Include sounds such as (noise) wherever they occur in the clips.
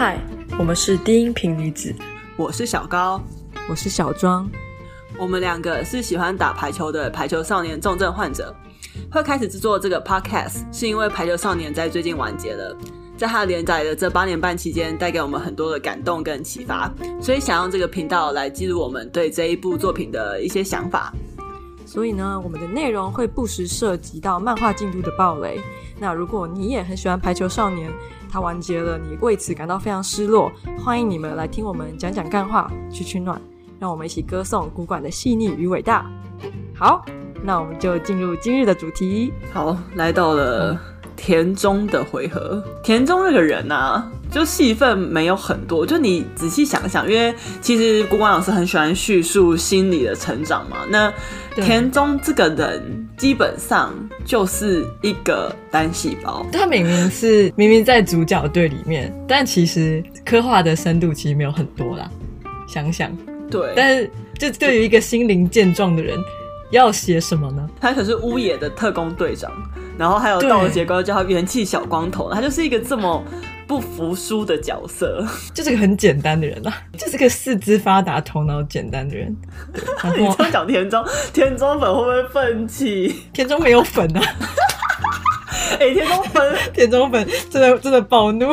嗨，我们是低音频女子，我是小高，我是小庄，我们两个是喜欢打排球的排球少年重症患者。会开始制作这个 podcast 是因为排球少年在最近完结了，在他连载的这八年半期间，带给我们很多的感动跟启发，所以想用这个频道来记录我们对这一部作品的一些想法。所以呢，我们的内容会不时涉及到漫画进度的暴雷。那如果你也很喜欢排球少年，它完结了，你为此感到非常失落，欢迎你们来听我们讲讲干话，取取暖，让我们一起歌颂古馆的细腻与伟大。好，那我们就进入今日的主题。好，来到了田中的回合。田中这个人啊。就戏份没有很多，就你仔细想想，因为其实古馆老师很喜欢叙述心理的成长嘛。那田中这个人基本上就是一个单细胞，他明明是明明在主角队里面，但其实刻画的深度其实没有很多啦。想想，对，但是就对于一个心灵健壮的人，要写什么呢？他可是乌野的特工队长，然后还有道结构叫他元气小光头，他就是一个这么。不服输的角色，(laughs) 就是个很简单的人啊，就是个四肢发达、头脑简单的人。(laughs) 你这样讲田中，田中粉会不会愤气？(laughs) 田中没有粉啊！哎、欸，田中粉，田中粉真的真的暴怒。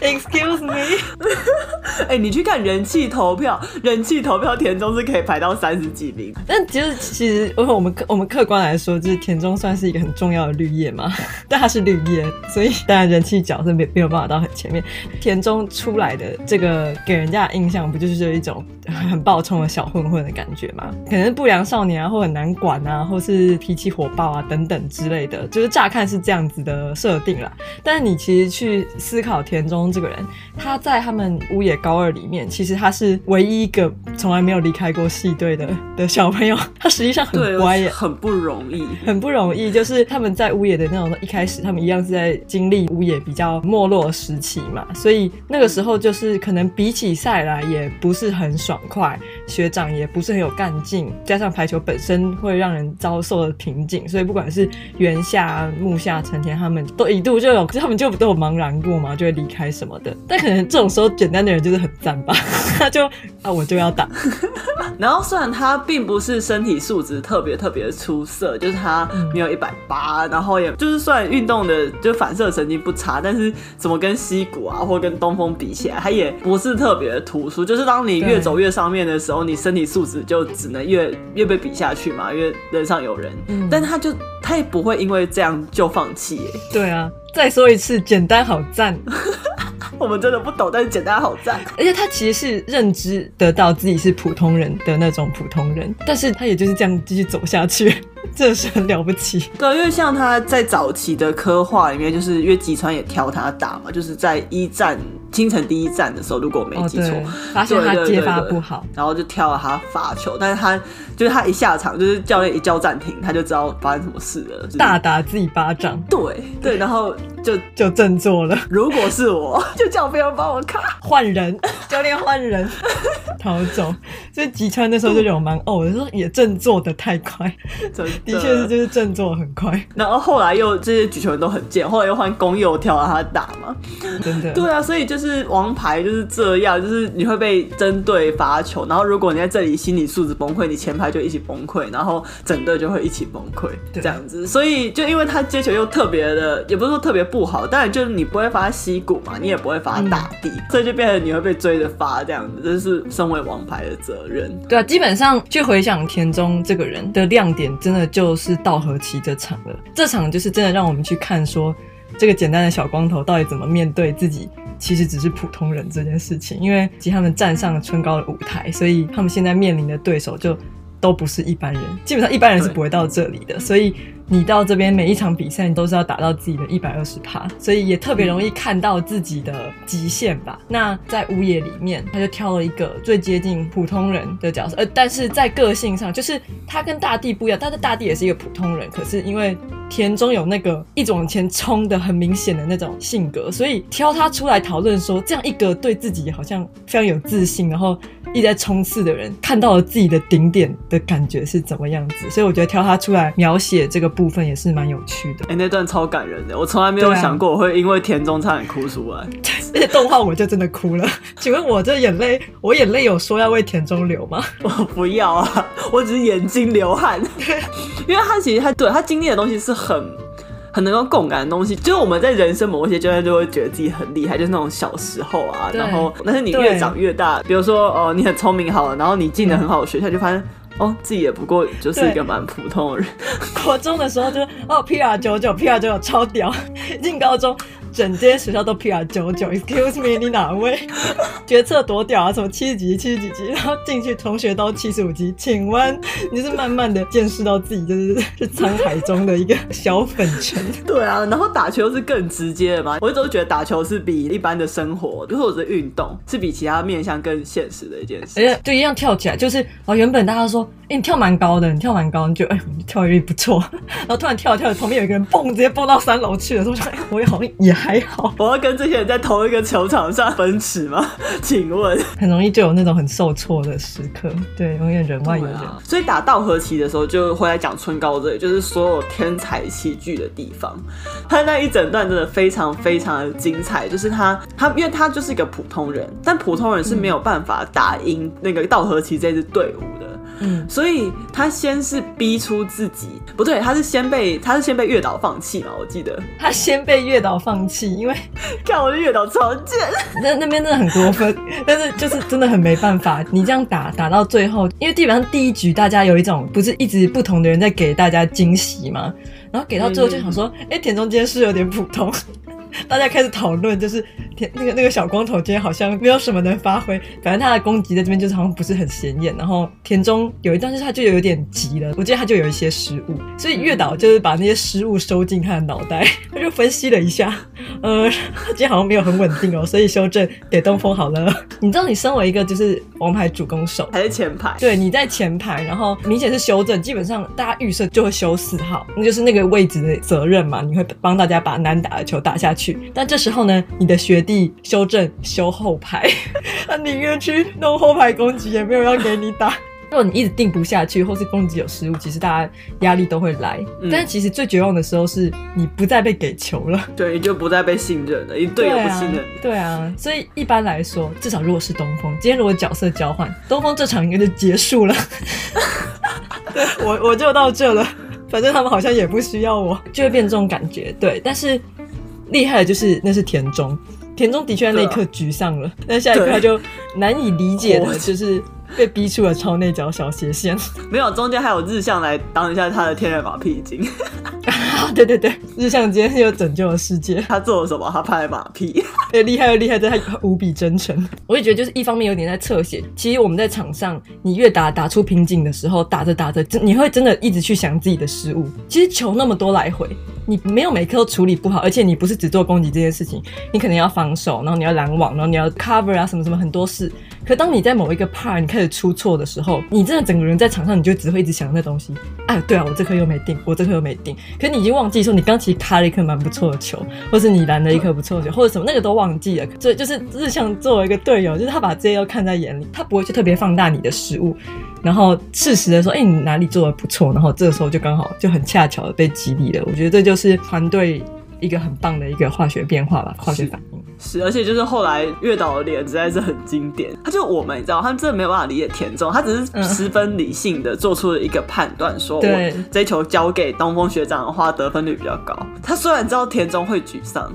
Excuse me，(laughs) 哎、欸，你去看人气投票，人气投票田中是可以排到三十几名。但其实其实，我们客我们客观来说，就是田中算是一个很重要的绿叶嘛，(laughs) 但他是绿叶，所以当然人气角色没没有办法到很前面。田中出来的这个给人家的印象，不就是有一种 (laughs) 很暴冲的小混混的感觉嘛？可能不良少年啊，或很难管啊，或是脾气火爆啊等等之类的，就是乍看是这样子的设定啦。但是你其实去思考田中。这个人，他在他们屋野高二里面，其实他是唯一一个从来没有离开过系队的的小朋友。他实际上很乖耶，很不容易，很不容易。就是他们在屋野的那种一开始，他们一样是在经历屋野比较没落时期嘛，所以那个时候就是可能比起赛来也不是很爽快，学长也不是很有干劲，加上排球本身会让人遭受的瓶颈，所以不管是原夏、木下、成田，他们都一度就有，他们就都有茫然过嘛，就会离开。什么的，但可能这种时候简单的人就是很赞吧，(laughs) 他就啊我就要打。(laughs) 然后虽然他并不是身体素质特别特别的出色，就是他没有一百八，然后也就是算运动的就反射神经不差，但是怎么跟西谷啊或跟东风比起来，他也不是特别的突出。就是当你越走越上面的时候，你身体素质就只能越越被比下去嘛，因为人上有人。嗯，但他就他也不会因为这样就放弃。对啊，再说一次，简单好赞。(laughs) 我们真的不懂，但是简单好赞。而且他其实是认知得到自己是普通人的那种普通人，但是他也就是这样继续走下去，(laughs) 真的是很了不起。对，因为像他在早期的刻画里面，就是因为吉川也挑他打嘛，就是在一战。清晨第一站的时候，如果我没记错，哦，发现他接发不好，然后就挑了他罚球，但是他就是他一下场，就是教练一叫暂停，他就知道发生什么事了，就是，大打自己巴掌，对对，然后就就振作了。(laughs) 如果是我，(laughs) 就叫别人帮我卡，(laughs) 换人，教练换人，逃走。所以吉川那时候就有蛮哦的，说也振作的太快，的确是就是振作很快。然后后来又这些举球人都很贱，后来又换宫侑挑让他打嘛，真的，对啊，所以就是。就是王牌就是这样，就是你会被针对罚球，然后如果你在这里心理素质崩溃，你前排就一起崩溃，然后整队就会一起崩溃，这样子。所以就因为他接球又特别的，也不是说特别不好，当然就是你不会罚西谷嘛，你也不会发大地，嗯，所以就变成你会被追着发这样子，这是身为王牌的责任。对啊，基本上去回想田中这个人的亮点，真的就是稻荷崎这场了。这场就是真的让我们去看说，这个简单的小光头到底怎么面对自己。其实只是普通人这件事情，因为其实他们站上了春高的舞台，所以他们现在面临的对手就都不是一般人，基本上一般人是不会到这里的，所以。你到这边每一场比赛，你都是要打到自己的一百二十趴，所以也特别容易看到自己的极限吧。那在屋野里面，他就挑了一个最接近普通人的角色，呃，但是在个性上，就是他跟大地不一样，但是大地也是一个普通人，可是因为田中有那个一直往前冲的很明显的那种性格，所以挑他出来讨论说，这样一个对自己好像非常有自信，然后一直在冲刺的人，看到了自己的顶点的感觉是怎么样子。所以我觉得挑他出来描写这个。部分也是蛮有趣的，哎、欸，那段超感人的，我从来没有想过我会因为田中差点哭出来。而且动画我就真的哭了。(laughs) 请问我这眼泪，我眼泪有说要为田中流吗？(laughs) 我不要啊，我只是眼睛流汗。(laughs) 因为他其实他对他经历的东西是很很能够共感的东西，就是我们在人生某一些阶段就会觉得自己很厉害，就是那种小时候啊，然后但是你越长越大，比如说哦你很聪明好了，然后你进了很好的学校，就发现。哦，自己也不过就是一个蛮普通的人。(laughs) 国中的时候就哦，PR 九九，PR 九九超屌。(laughs) 进高中，整间学校都 PR 九九。Excuse me，你哪位？决策多屌啊？什么七十几级、七十几级？然后进去，同学都七十五级。请问你是慢慢的见识到自己就是是沧海中的一个小粉尘？对啊，然后打球是更直接的嘛。我一直都觉得打球是比一般的生活或者是运动是比其他面向更现实的一件事。而且就一样跳起来，就是哦，原本大家说。哎、欸，你跳蛮高的，你跳蛮高，你就哎、欸，你跳跃力不错。然后突然跳着跳着，旁边有一个人蹦，直接蹦到三楼去了。说，哎、欸，我也好像也还好。(laughs) 我要跟这些人在同一个球场上奔驰吗？(laughs) 请问，很容易就有那种很受挫的时刻。对，永远人外有人。啊、所以打道和棋的时候，就回来讲春高这里，就是所有天才齐聚的地方。他那一整段真的非常非常的精彩，就是他他，因为他就是一个普通人，但普通人是没有办法打赢那个道和棋这支队伍的。嗯，所以他先是逼出自己，不对，他是先被他是先被月岛放弃嘛？我记得他先被月岛放弃，因为 (laughs) 看我的月岛超贱，那那边真的很过分，但是就是真的很没办法，你这样打打到最后，因为基本上第一局大家有一种不是一直不同的人在给大家惊喜嘛，然后给到最后就想说，哎、嗯欸，田中间是有点普通。大家开始讨论，就是田那个那个小光头今天好像没有什么能发挥，反正他的攻击在这边就是好像不是很显眼。然后田中有一段是他就有点急了，我记得他就有一些失误，所以月岛就是把那些失误收进他的脑袋，他就分析了一下，呃，(laughs) 他今天好像没有很稳定哦，所以修正给东风好了。(laughs) 你知道你身为一个就是王牌主攻手，还是前排？对，你在前排，然后明显是修正，基本上大家预设就会修四号，那就是那个位置的责任嘛，你会帮大家把难打的球打下去。但这时候呢，你的学弟修正修后排，(laughs) 他宁愿去弄后排攻击，也没有要给你打。(laughs) 如果你一直定不下去，或是攻击有失误，其实大家压力都会来。嗯、但是其实最绝望的时候是你不再被给球了，对，你就不再被信任了，因为队友不信任你。对啊，所以一般来说，至少如果是东风，今天如果角色交换，东风这场应该就结束了。(laughs) 对，我我就到这了，反正他们好像也不需要我，就会变这种感觉。对，但是。厉害的就是那是田中，田中的确在那一刻沮丧了，那下一刻他就难以理解的就是。被逼出了超内角小斜线，(laughs) 没有，中间还有日向来当一下他的天然马屁精。(laughs) 对对对，日向今天又拯救了世界。他做了什么？他拍马屁。(laughs) 哎，厉害又厉害，但他无比真诚。我也觉得，就是一方面有点在侧写。其实我们在场上，你越打打出瓶颈的时候，打着打着，你会真的一直去想自己的失误。其实球那么多来回，你没有每颗都处理不好，而且你不是只做攻击这件事情，你可能要防守，然后你要拦网，然后你要 cover 啊，什么什么很多事。可当你在某一个 part 你开始出错的时候，你真的整个人在场上，你就只会一直想那东西。哎，对啊，我这颗又没定，我这颗又没定。可是你已经忘记说，你刚其实卡了一颗蛮不错的球，或是你拦了一颗不错的球，或者什么那个都忘记了。所以就是日向作为一个队友，就是他把这些都看在眼里，他不会去特别放大你的失误，然后适时的说，哎，你哪里做的不错，然后这个时候就刚好就很恰巧的被激励了。我觉得这就是团队一个很棒的一个化学变化吧，化学反应。是，而且就是后来月岛的脸实在是很经典。他就我们，你知道，他真的没有办法理解田中，他只是十分理性的做出了一个判断，说我这球交给东风学长的话，得分率比较高。他虽然知道田中会沮丧。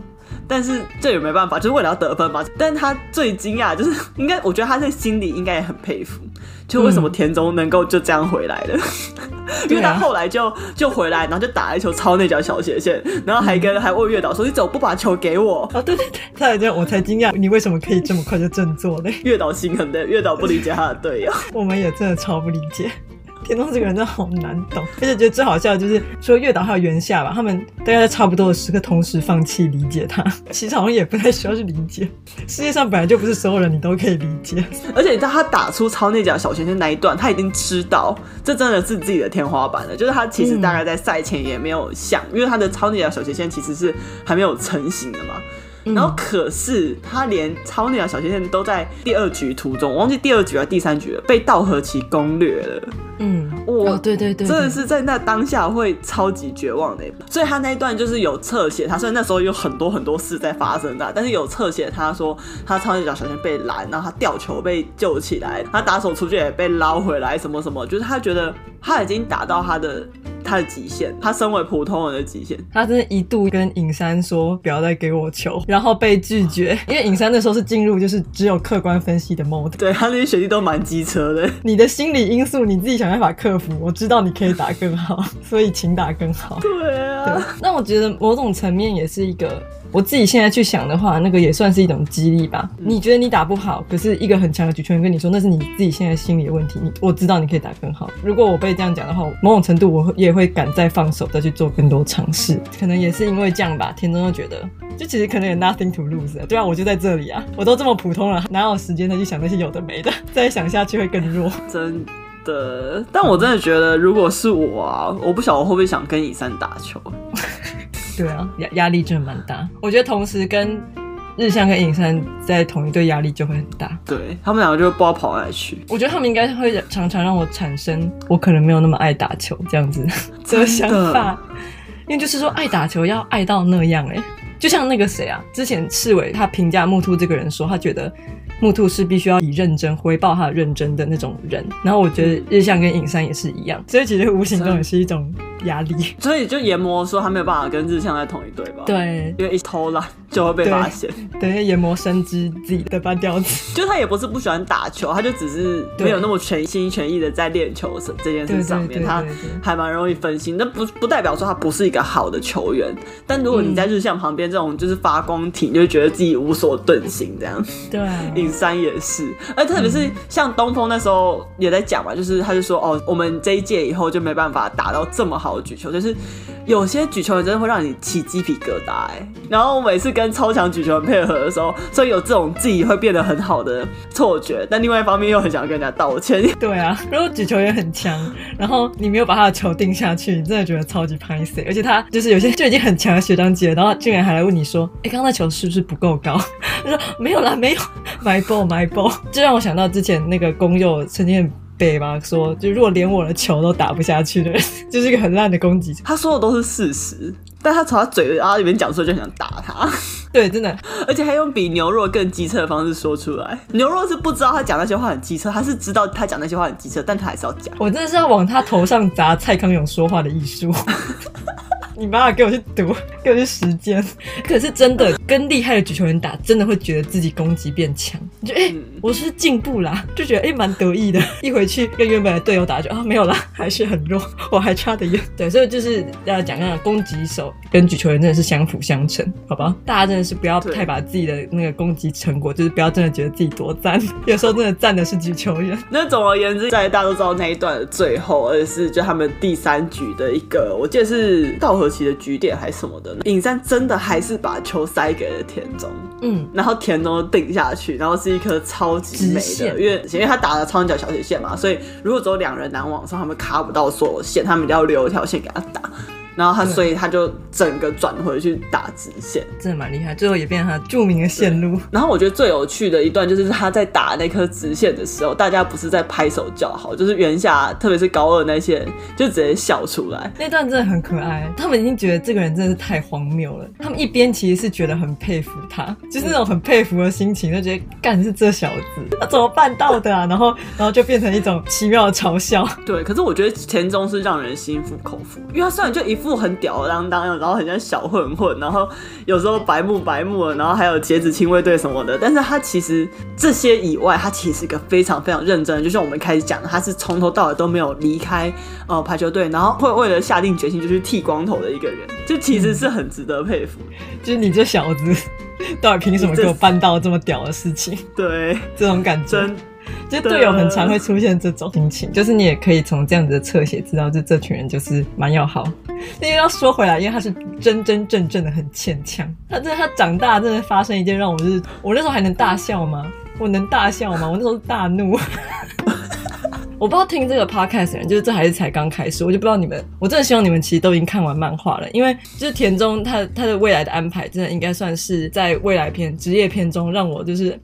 但是这也没办法，就是为了要得分嘛。但是他最惊讶就是，应该我觉得他在心里应该也很佩服，就为什么田中能够就这样回来了？嗯、(laughs) 因为他后来就就回来，然后就打了一球超内角小斜线，然后还跟、嗯、还问月岛说：“你怎么不把球给我？”哦，对对对，他也这样，我才惊讶，你为什么可以这么快就振作嘞？(laughs) 月岛心很累，月岛不理解他的队友，(laughs) 我们也真的超不理解。田中这个人真的好难懂，而且觉得最好笑的就是说月岛还有原夏吧，他们大概在差不多的时刻同时放弃理解他，(laughs) 其实好像也不太需要去理解。世界上本来就不是所有人你都可以理解，而且你知道他打出超内角小斜线那一段，他已经知道这真的是自己的天花板了，就是他其实大概在赛前也没有想，嗯、因为他的超内角小斜线其实是还没有成型的嘛。然后可是他连超鸟小仙仙都在第二局途中，我忘记第二局还是第三局了，被稻荷崎攻略了。嗯，我、哦、对对对，对，真的是在那当下会超级绝望的。所以他那一段就是有侧写，他虽然那时候有很多很多事在发生的，但是有侧写他说他超鸟小仙被拦，然后他吊球被救起来，他打手出去也被捞回来，什么什么，就是他觉得他已经打到他的。他的极限，他身为普通人的极限，他真的一度跟尹山说不要再给我球，然后被拒绝，(laughs) 因为尹山那时候是进入就是只有客观分析的 mode，对，他那些学弟都蛮机车的，你的心理因素你自己想办法克服，我知道你可以打更好，所以请打更好。对啊，对，那我觉得某种层面也是一个。我自己现在去想的话，那个也算是一种激励吧。你觉得你打不好，可是一个很强的举球员跟你说，那是你自己现在心里的问题。你我知道你可以打更好。如果我被这样讲的话，某种程度我也会敢再放手，再去做更多尝试。(laughs) 可能也是因为这样吧。田中就觉得，就其实可能有 nothing to lose。对啊，我就在这里啊，我都这么普通了，哪有时间再去想那些有的没的？(laughs) 再想下去会更弱。真的，但我真的觉得，如果是我啊，我不晓得我会不会想跟以山打球。对啊，压压力真的蛮大。我觉得同时跟日向跟影山在同一队，压力就会很大。对，他们两个就不知道跑哪里去。我觉得他们应该会常常让我产生我可能没有那么爱打球这样子这个想法，因为就是说爱打球要爱到那样哎、欸，就像那个谁啊，之前赤尾他评价木兔这个人说，他觉得。木兔是必须要以认真回报他认真的那种人，然后我觉得日向跟影山也是一样，所以其实无形中也是一种压力。(laughs) 所以就研磨说他没有办法跟日向在同一队吧？对，因为一偷懒就会被发现。等一下研磨深知自己的半吊子，(laughs) 就他也不是不喜欢打球，他就只是没有那么全心全意的在练球这件事上面，他还蛮容易分心。那不不代表说他不是一个好的球员，但如果你在日向旁边这种就是发光体，你就会觉得自己无所遁形这样。对。影山也是，而特别是像东风那时候也在讲嘛，就是他就说哦，我们这一届以后就没办法打到这么好的举球，就是有些举球真的会让你起鸡皮疙瘩哎。然后我每次跟超强举球人配合的时候，所以有这种自己会变得很好的错觉，但另外一方面又很想跟人家道歉。对啊，如果举球也很强，然后你没有把他的球定下去，你真的觉得超级拍谢。而且他就是有些就已经很强的学长姐，然后竟然还 (laughs) 来问你说，哎，刚刚那球是不是不够高？(laughs) 他说没有啦，没有，(laughs) my ball, my ball，，这让我想到之前那个工友曾经很北吧，说就如果连我的球都打不下去的人，(laughs) 就是一个很烂的攻击。他说的都是事实，但他从他嘴巴里面讲出来就很想打他。对，真的，而且还用比牛肉更机车的方式说出来。牛肉是不知道他讲那些话很机车，他是知道他讲那些话很机车，但他还是要讲。我真的是要往他头上砸蔡康永说话的艺术。你妈妈给我去读，给我去时间。可是真的跟厉害的举球员打，真的会觉得自己攻击变强。你觉得哎、欸，我是进步啦，(laughs) 就觉得哎，蛮、欸、得意的。(laughs) 一回去跟原本的队友打就啊，没有啦，还是很弱，(laughs) 我还差得远。对，所以就是要讲讲攻击手跟举球员真的是相辅相成，好吧？大家真的是不要太把自己的那个攻击成果，就是不要真的觉得自己多赞。有时候真的赞的是举球员。那总而言之，在大家都知道那一段的最后，而且是就他们第三局的一个，我记得是稻荷崎的局点还是什么的，影山真的还是把球塞给了田中，嗯，然后田中定下去，然后是一颗超级美的，因为因为他打了超角小铁线嘛，所以如果只有两人拦网上，他们卡不到所有线，他们一定要留一条线给他打。然后他，所以他就整个转回去打直线，真的蛮厉害。最后也变成他著名的线路。然后我觉得最有趣的一段就是他在打那颗直线的时候，大家不是在拍手叫好，就是原下，特别是高二那些人就直接笑出来。那段真的很可爱，他们已经觉得这个人真的是太荒谬了。他们一边其实是觉得很佩服他，就是那种很佩服的心情，就觉得干是这小子，他怎么办到的啊？然后，然后就变成一种奇妙的嘲笑。对，可是我觉得田中是让人心服口服，因为他虽然就一。副很吊儿郎当，然后很像小混混，然后有时候白目白目，然后还有截止亲卫队什么的。但是他其实这些以外，他其实是一个非常非常认真的，就像我们开始讲的，他是从头到尾都没有离开呃排球队，然后会为了下定决心就去剃光头的一个人，就其实是很值得佩服。嗯、就是你这小子，到底凭什么给我办到这么屌的事情？对，(laughs) 这种感觉。(laughs) 就队友很常会出现这种心情，就是你也可以从这样子的侧写知道，就这群人就是蛮要好。因为要说回来，因为他是真真正正的很欠呛，他真的他长大真的发生一件让我就是我那时候还能大笑吗？我能大笑吗？我那时候大怒。(laughs) 我不知道听这个 podcast 的人，就是这还是才刚开始，我就不知道你们，我真的希望你们其实都已经看完漫画了，因为就是田中他他的未来的安排，真的应该算是在未来篇职业篇中让我就是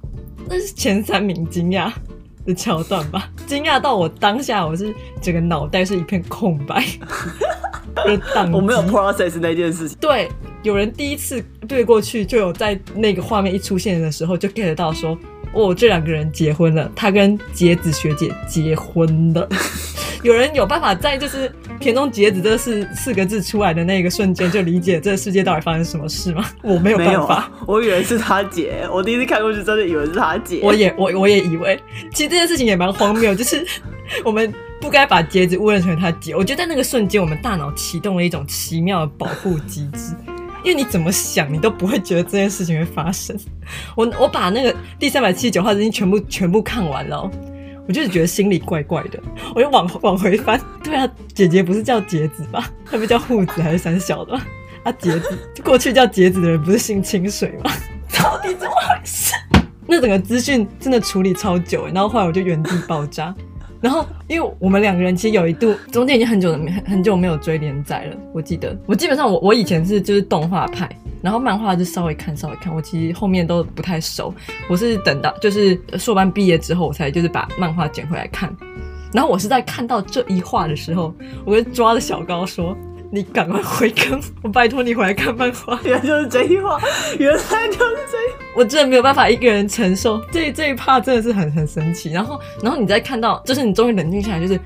那是前三名惊讶的桥段吧，惊讶到我当下我是整个脑袋是一片空白，(laughs) 我没有 process 那件事情。对，有人第一次对过去就有在那个画面一出现的时候就 get 到说。哦，这两个人结婚了，他跟杰子学姐结婚了。(laughs) 有人有办法在就是田中洁子这四四个字出来的那个瞬间就理解这世界到底发生什么事吗？(laughs) 我没有办法，我以为是他姐，我第一次看过去真的以为是他姐。我也我我也以为，其实这件事情也蛮荒谬，就是我们不该把洁子误认成他姐。我觉得在那个瞬间，我们大脑启动了一种奇妙的保护机制。因为你怎么想，你都不会觉得这件事情会发生。(laughs) 我我把那个第三百七十九号已经全部全部看完了，我就是觉得心里怪怪的。我就往往回翻，对啊，姐姐不是叫杰子吧？她不叫户子还是三小的？啊，杰子过去叫杰子的人不是姓清水吗？(laughs) 到底怎么回事？那整个资讯真的处理超久，然后后来我就原地爆炸。然后，因为我们两个人其实有一度中间已经很久没很久没有追连载了。我记得，我基本上我我以前是就是动画派，然后漫画就稍微看稍微看。我其实后面都不太熟，我是等到就是硕班毕业之后，我才就是把漫画捡回来看。然后我是在看到这一话的时候，我就抓着小高说。你赶快回坑！我拜托你回来看漫画。(laughs) 原来就是这句话，原来就是这一。我真的没有办法一个人承受这这一 part，真的是很很神奇。然后，然后你再看到，就是你终于冷静下来，就是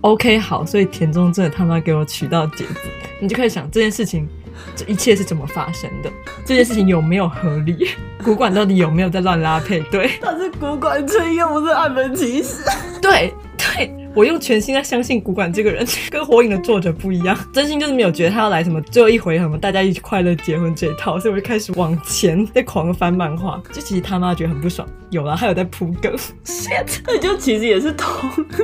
OK 好。所以田中真的他妈给我娶到姐子，你就开始想这件事情，这一切是怎么发生的？这件事情有没有合理？(laughs) 古馆到底有没有在乱拉配对？他是古馆吹，又不是岸本齐史。对对。我用全心在相信古馆这个人，(laughs) 跟火影的作者不一样，真心就是没有觉得他要来什么最后一回什么大家一起快乐结婚这一套，所以我就开始往前在狂翻漫画，就其实他妈觉得很不爽。有了，还有在铺梗，shit，那就其实也是同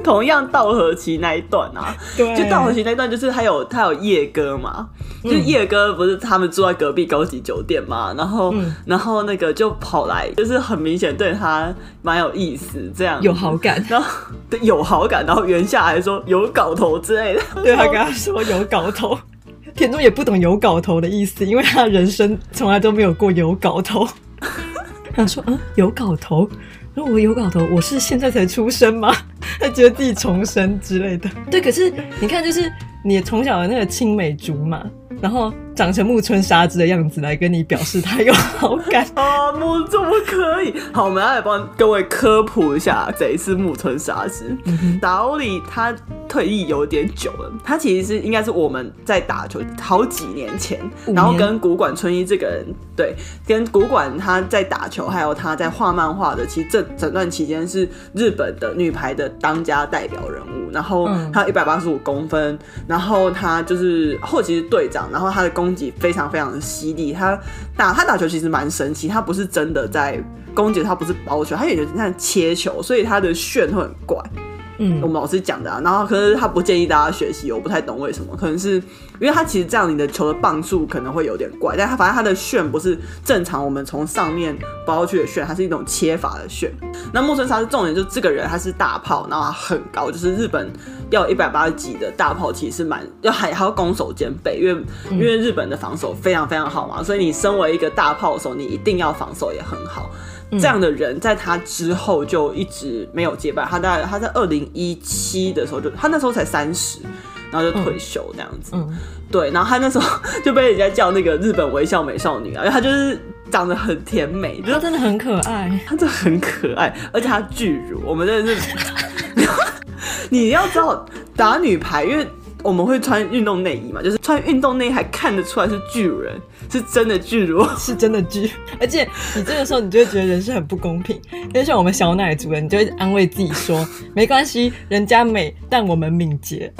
同样道和崎那一段啊，对，就道和崎那一段就是他有他有夜歌嘛，嗯、就夜歌不是他们住在隔壁高级酒店嘛，然后、嗯、然后那个就跑来，就是很明显对他蛮有意思，这样。有好感，然后对有好感，然后原下还说有搞头之类的，(laughs) 对他跟他说有搞头，(laughs) 田中也不懂有搞头的意思，因为他人生从来都没有过有搞头。(laughs) 他说：“嗯，有搞头。如果我有搞头，我是现在才出生吗？他觉得自己重生之类的。对，可是你看，就是你从小的那个青梅竹马。”然后长成木村沙织的样子来跟你表示他有好感啊？(laughs) 木怎么可以？好，我们要来帮各位科普一下谁是木村沙织。达欧里他退役有点久了，他其实是应该是我们在打球好几年前，年然后跟古馆春一这个人对，跟古馆他在打球，还有他在画漫画的，其实这整段期间是日本的女排的当家代表人物。然后他一百八十五公分，然后他就是后期是队长。然后他的攻击非常非常的犀利，他打他打球其实蛮神奇，他不是真的在攻击，他不是包球，他也就是在切球，所以他的旋会很怪。嗯，我们老师讲的啊，然后可是他不建议大家学习，我不太懂为什么，可能是因为他其实这样你的球的磅数可能会有点怪，但他反正他的旋不是正常我们从上面包去的旋，它是一种切法的旋。那木村沙是重点就是这个人他是大炮，然后他很高，就是日本要一百八十几的大炮，其实是蛮要还还要攻守兼备，因为因为日本的防守非常非常好嘛，所以你身为一个大炮手，你一定要防守也很好。这样的人在他之后就一直没有接班。他在他在二零一七的时候就他那时候才三十，然后就退休那样子。嗯，对，然后他那时候 (laughs) 就被人家叫那个日本微笑美少女啊，因为他就是长得很甜美，就他真的很可爱，他真的很可爱，而且他巨乳，我们真的是，(laughs) 你要知道打女排，因为。我们会穿运动内衣嘛，就是穿运动内衣还看得出来是巨人，是真的巨乳，(laughs) 是真的巨。而且你这个时候，你就会觉得人是很不公平。因为像我们小奶族人，你就会安慰自己说，没关系，人家美，但我们敏捷。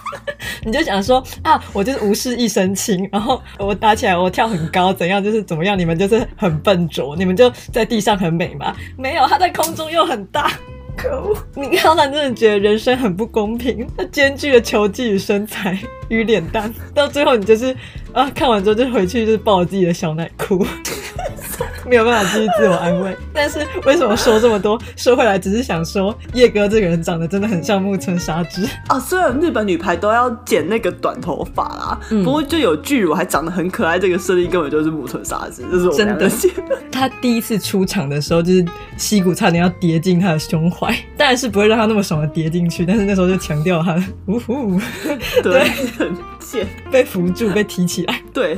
(laughs) 你就想说啊，我就是无事一身轻，然后我打起来我跳很高，怎样就是怎么样，你们就是很笨拙，你们就在地上很美嘛？没有，他在空中又很大。可恶！你刚才真的觉得人生很不公平，他兼具了球技与身材与脸蛋，到最后你就是啊，看完之后就回去就是抱着自己的小奶哭。没有办法继续自我安慰。(laughs) 但是为什么说这么多？说回来，只是想说叶哥这个人长得真的很像木村沙织啊。虽然日本女排都要剪那个短头发啦，嗯、不过就有巨乳还长得很可爱，这个设定根本就是木村沙织，这是我真的。(laughs) 他第一次出场的时候，就是西谷差点要跌进他的胸怀，(laughs) 当然是不会让他那么爽的跌进去，但是那时候就强调他，呜呼，对。被扶住，被提起来。对，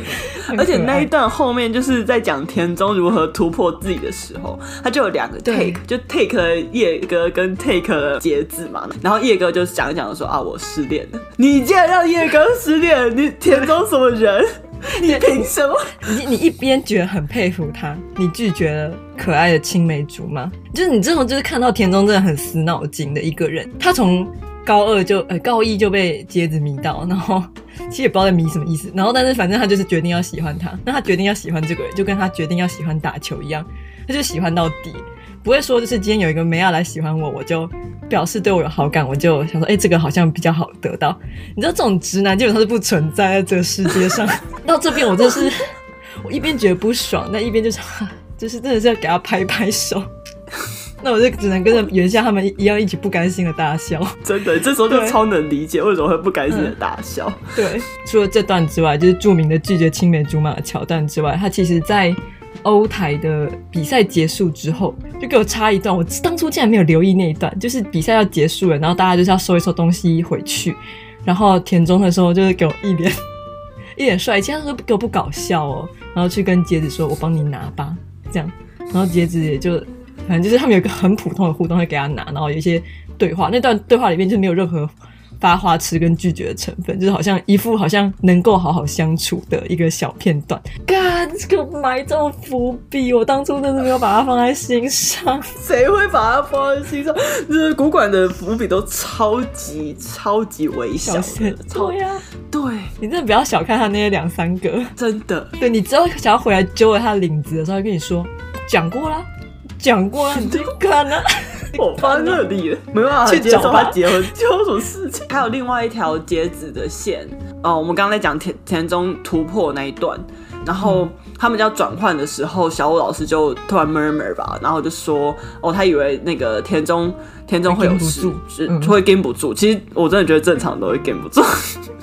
而且那一段后面就是在讲田中如何突破自己的时候，他就有两个 take，就 take 了叶哥跟 take 了节子嘛。然后叶哥就讲一讲说啊，我失恋了。你竟然让叶哥失恋，你田中什么人？(laughs) 你凭什么？你你一边觉得很佩服他，你拒绝了可爱的青梅竹马，就是你这种就是看到田中真的很死脑筋的一个人。他从高二就呃高一就被节子迷到，然后。其实也不知道在迷什么意思，然后但是反正他就是决定要喜欢他，那他决定要喜欢这个人，就跟他决定要喜欢打球一样，他就喜欢到底，不会说就是今天有一个妹要来喜欢我，我就表示对我有好感，我就想说，哎、欸，这个好像比较好得到。你知道这种直男基本上是不存在在这个世界上。(laughs) 到这边我真是，(laughs) 我一边觉得不爽，那一边就是，就是真的是要给他拍拍手。那我就只能跟着原先他们一样一起不甘心的大笑。真的，这时候就超能理解为什么会不甘心的大笑。嗯、对，除了这段之外，就是著名的拒绝青梅竹马的桥段之外，他其实在欧台的比赛结束之后，就给我插一段。我当初竟然没有留意那一段，就是比赛要结束了，然后大家就是要收一收东西回去，然后田中的时候就是给我一脸 (laughs) 一脸帅气，他说给我不搞笑哦，然后去跟杰子说：“我帮你拿吧。”这样，然后杰子也就。反正就是他们有一个很普通的互动，会给他拿，然后有一些对话。那段对话里面就没有任何发花痴跟拒绝的成分，就是好像一副好像能够好好相处的一个小片段。干，这个埋这种伏笔，我当初真的没有把它放在心上。(laughs) 谁会把它放在心上？就是古馆的伏笔都超级超级微小对呀、啊，对你真的不要小看他那些两三个，真的。对，你之后想要回来揪了他的领子的时候，他跟你说讲过了。讲过了，你看呢？(laughs) 我发热力了，没办法接受他结婚，就有什么事情？(laughs) 还有另外一条截止的线。哦，我们刚刚在讲田田中突破那一段，然后、嗯、他们要转换的时候，小五老师就突然 murmur 吧，然后就说哦，他以为那个田中田中会有事，嗯、会跟不住。其实我真的觉得正常都会跟不住。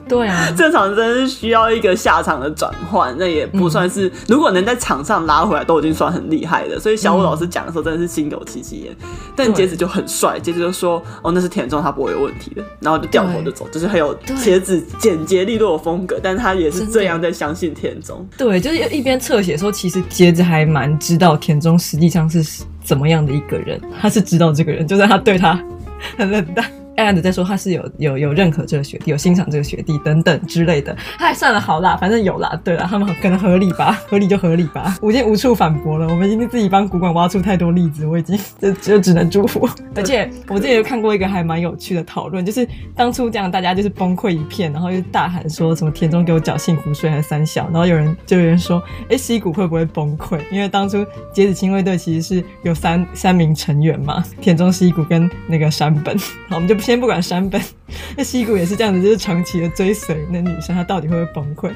对啊，(laughs) 正常真的是需要一个下场的转换，那也不算是，嗯、如果能在场上拉回来，都已经算很厉害的。所以小武老师讲的时候真的是心有戚戚焉。嗯、但节子就很帅，节子就说：“哦，那是田中，他不会有问题的。”然后就掉头就走，就是很有茄子简洁利落的风格。但是他也是这样在相信田中。对，就是一边侧写说，其实节子还蛮知道田中实际上是怎么样的一个人，他是知道这个人，就算他对他 (laughs) 很冷淡。暗暗的在说他是有有有认可这个学弟，有欣赏这个学弟等等之类的。他还算了好啦，反正有啦。对啦，他们可能合理吧，合理就合理吧。我已经无处反驳了，我们已经自己帮古馆挖出太多例子，我已经就就只能祝福。(laughs) 而且我之前有看过一个还蛮有趣的讨论，就是当初这样大家就是崩溃一片，然后又大喊说什么田中给我缴幸福税还是三小，然后有人就有人说，哎、西谷会不会崩溃？因为当初节子亲卫队其实是有三三名成员嘛，田中、西谷跟那个山本，好，我们就不。先不管山本，(laughs) 那西谷也是这样子，就是长期的追随那女生，她到底会不会崩溃？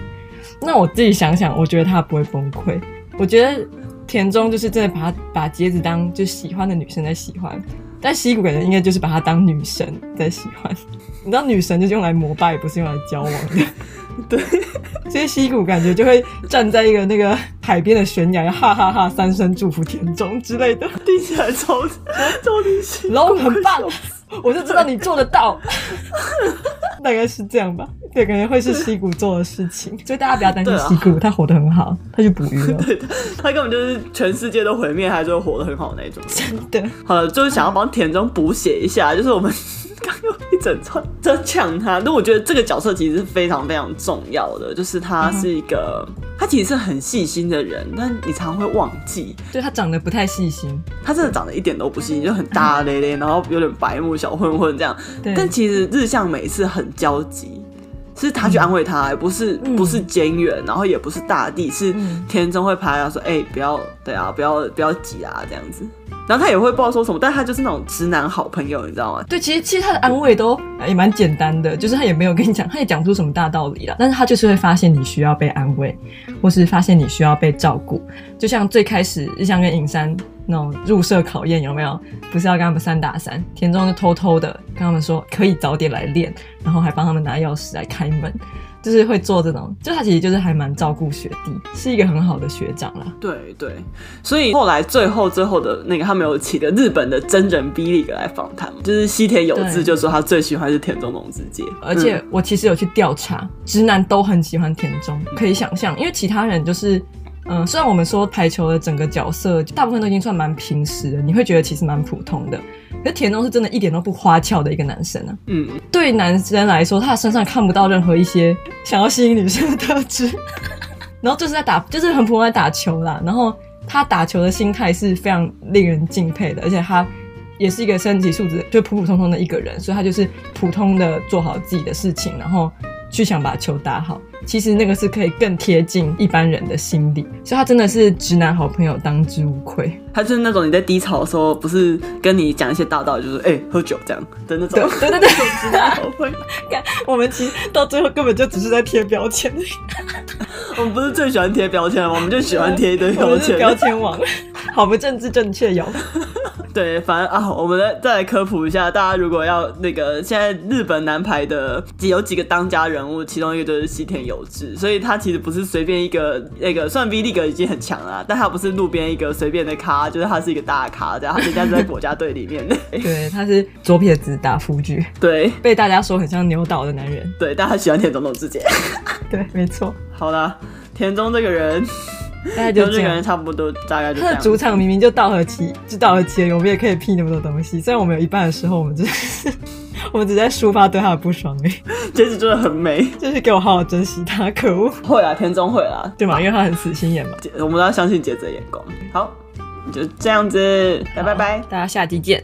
那我自己想想，我觉得她不会崩溃。我觉得田中就是真的把她把杰子当就喜欢的女生在喜欢，但西谷感觉应该就是把她当女神在喜欢。你知道女神就是用来膜拜，不是用来交往的。(laughs) 对，所以西谷感觉就会站在一个那个海边的悬崖，哈哈哈哈三声祝福田中之类的，听起来超超离奇，然后很棒。我就知道你做得到，(laughs) 大概是这样吧。对，感觉会是西谷做的事情，所以大家不要担心西谷，啊、他活得很好，他去捕鱼了。(laughs) 对，他根本就是全世界都毁灭，还是会活得很好那种。真的。好了，就是想要帮田中补写一下，就是我们刚有一整串在抢他，但我觉得这个角色其实是非常非常重要的，就是他是一个。嗯他其实是很细心的人，但你常常会忘记。对，他长得不太细心，他真的长得一点都不细心，就很大咧咧，然后有点白目小混混这样。对但其实日向每次很焦急，是他去安慰他，不是、嗯、不是菅原，然后也不是大地，是田中会拍他说，哎、欸，不要，对啊，不要不要急啊，这样子。然后他也会不知道说什么，但他就是那种直男好朋友，你知道吗？对，其实其实他的安慰都也蛮简单的，就是他也没有跟你讲，他也讲不出什么大道理了。但是他就是会发现你需要被安慰，或是发现你需要被照顾。就像最开始日向跟影山那种入社考验有没有？不是要跟他们三打三，田中就偷偷的跟他们说可以早点来练，然后还帮他们拿钥匙来开门。就是会做这种，就他其实就是还蛮照顾学弟，是一个很好的学长啦。对对，所以后来最后最后的那个他们有请的日本的真人 B 力来访谈，就是西田有志就说他最喜欢是田中农之介，而且我其实有去调查，直男都很喜欢田中，可以想象，因为其他人就是。嗯，虽然我们说排球的整个角色大部分都已经算蛮平实的，你会觉得其实蛮普通的。可是田中是真的一点都不花俏的一个男生啊。嗯，对男生来说，他身上看不到任何一些想要吸引女生的特质。(laughs) 然后就是在打，就是很普通在打球啦。然后他打球的心态是非常令人敬佩的，而且他也是一个身体素质就普普通通的一个人，所以他就是普通的做好自己的事情，然后去想把球打好。其实那个是可以更贴近一般人的心理，所以他真的是直男好朋友，当之无愧。他就是那种你在低潮的时候，不是跟你讲一些大道理，就是哎、欸、喝酒这样的那种。对对对对，直男好朋友。看我们其实到最后根本就只是在贴标签。(laughs) 我们不是最喜欢贴标签吗？我们就喜欢贴一堆标签。标签王，好不政治正确哟。(laughs) 对，反正啊，我们再再来科普一下，大家如果要那个，现在日本男排的有几个当家人物，其中一个就是西田有志，所以他其实不是随便一个那个，算 V League 已经很强了，但他不是路边一个随便的咖，就是他是一个大咖，这样，他人家是在国家队里面的。(laughs) (laughs) 对，他是左撇子打辅具，对，被大家说很像牛岛的男人，对，但他喜欢田中农之介，(laughs) 对，没错。好啦，田中这个人。大概就这个人差不多，大概就他的主场明明就稻荷崎，就稻荷崎，我们也可以 P 那么多东西。虽然我们有一半的时候，我们就是 (laughs) 我们只在抒发对他的不爽哎，这次真的很美，(laughs) 就是给我好好珍惜他，可恶。会啊，天中会啦，对嘛？因为他很死心眼嘛，(laughs) 我们都要相信杰子的眼光。好，就这样子，拜拜拜，大家下期见。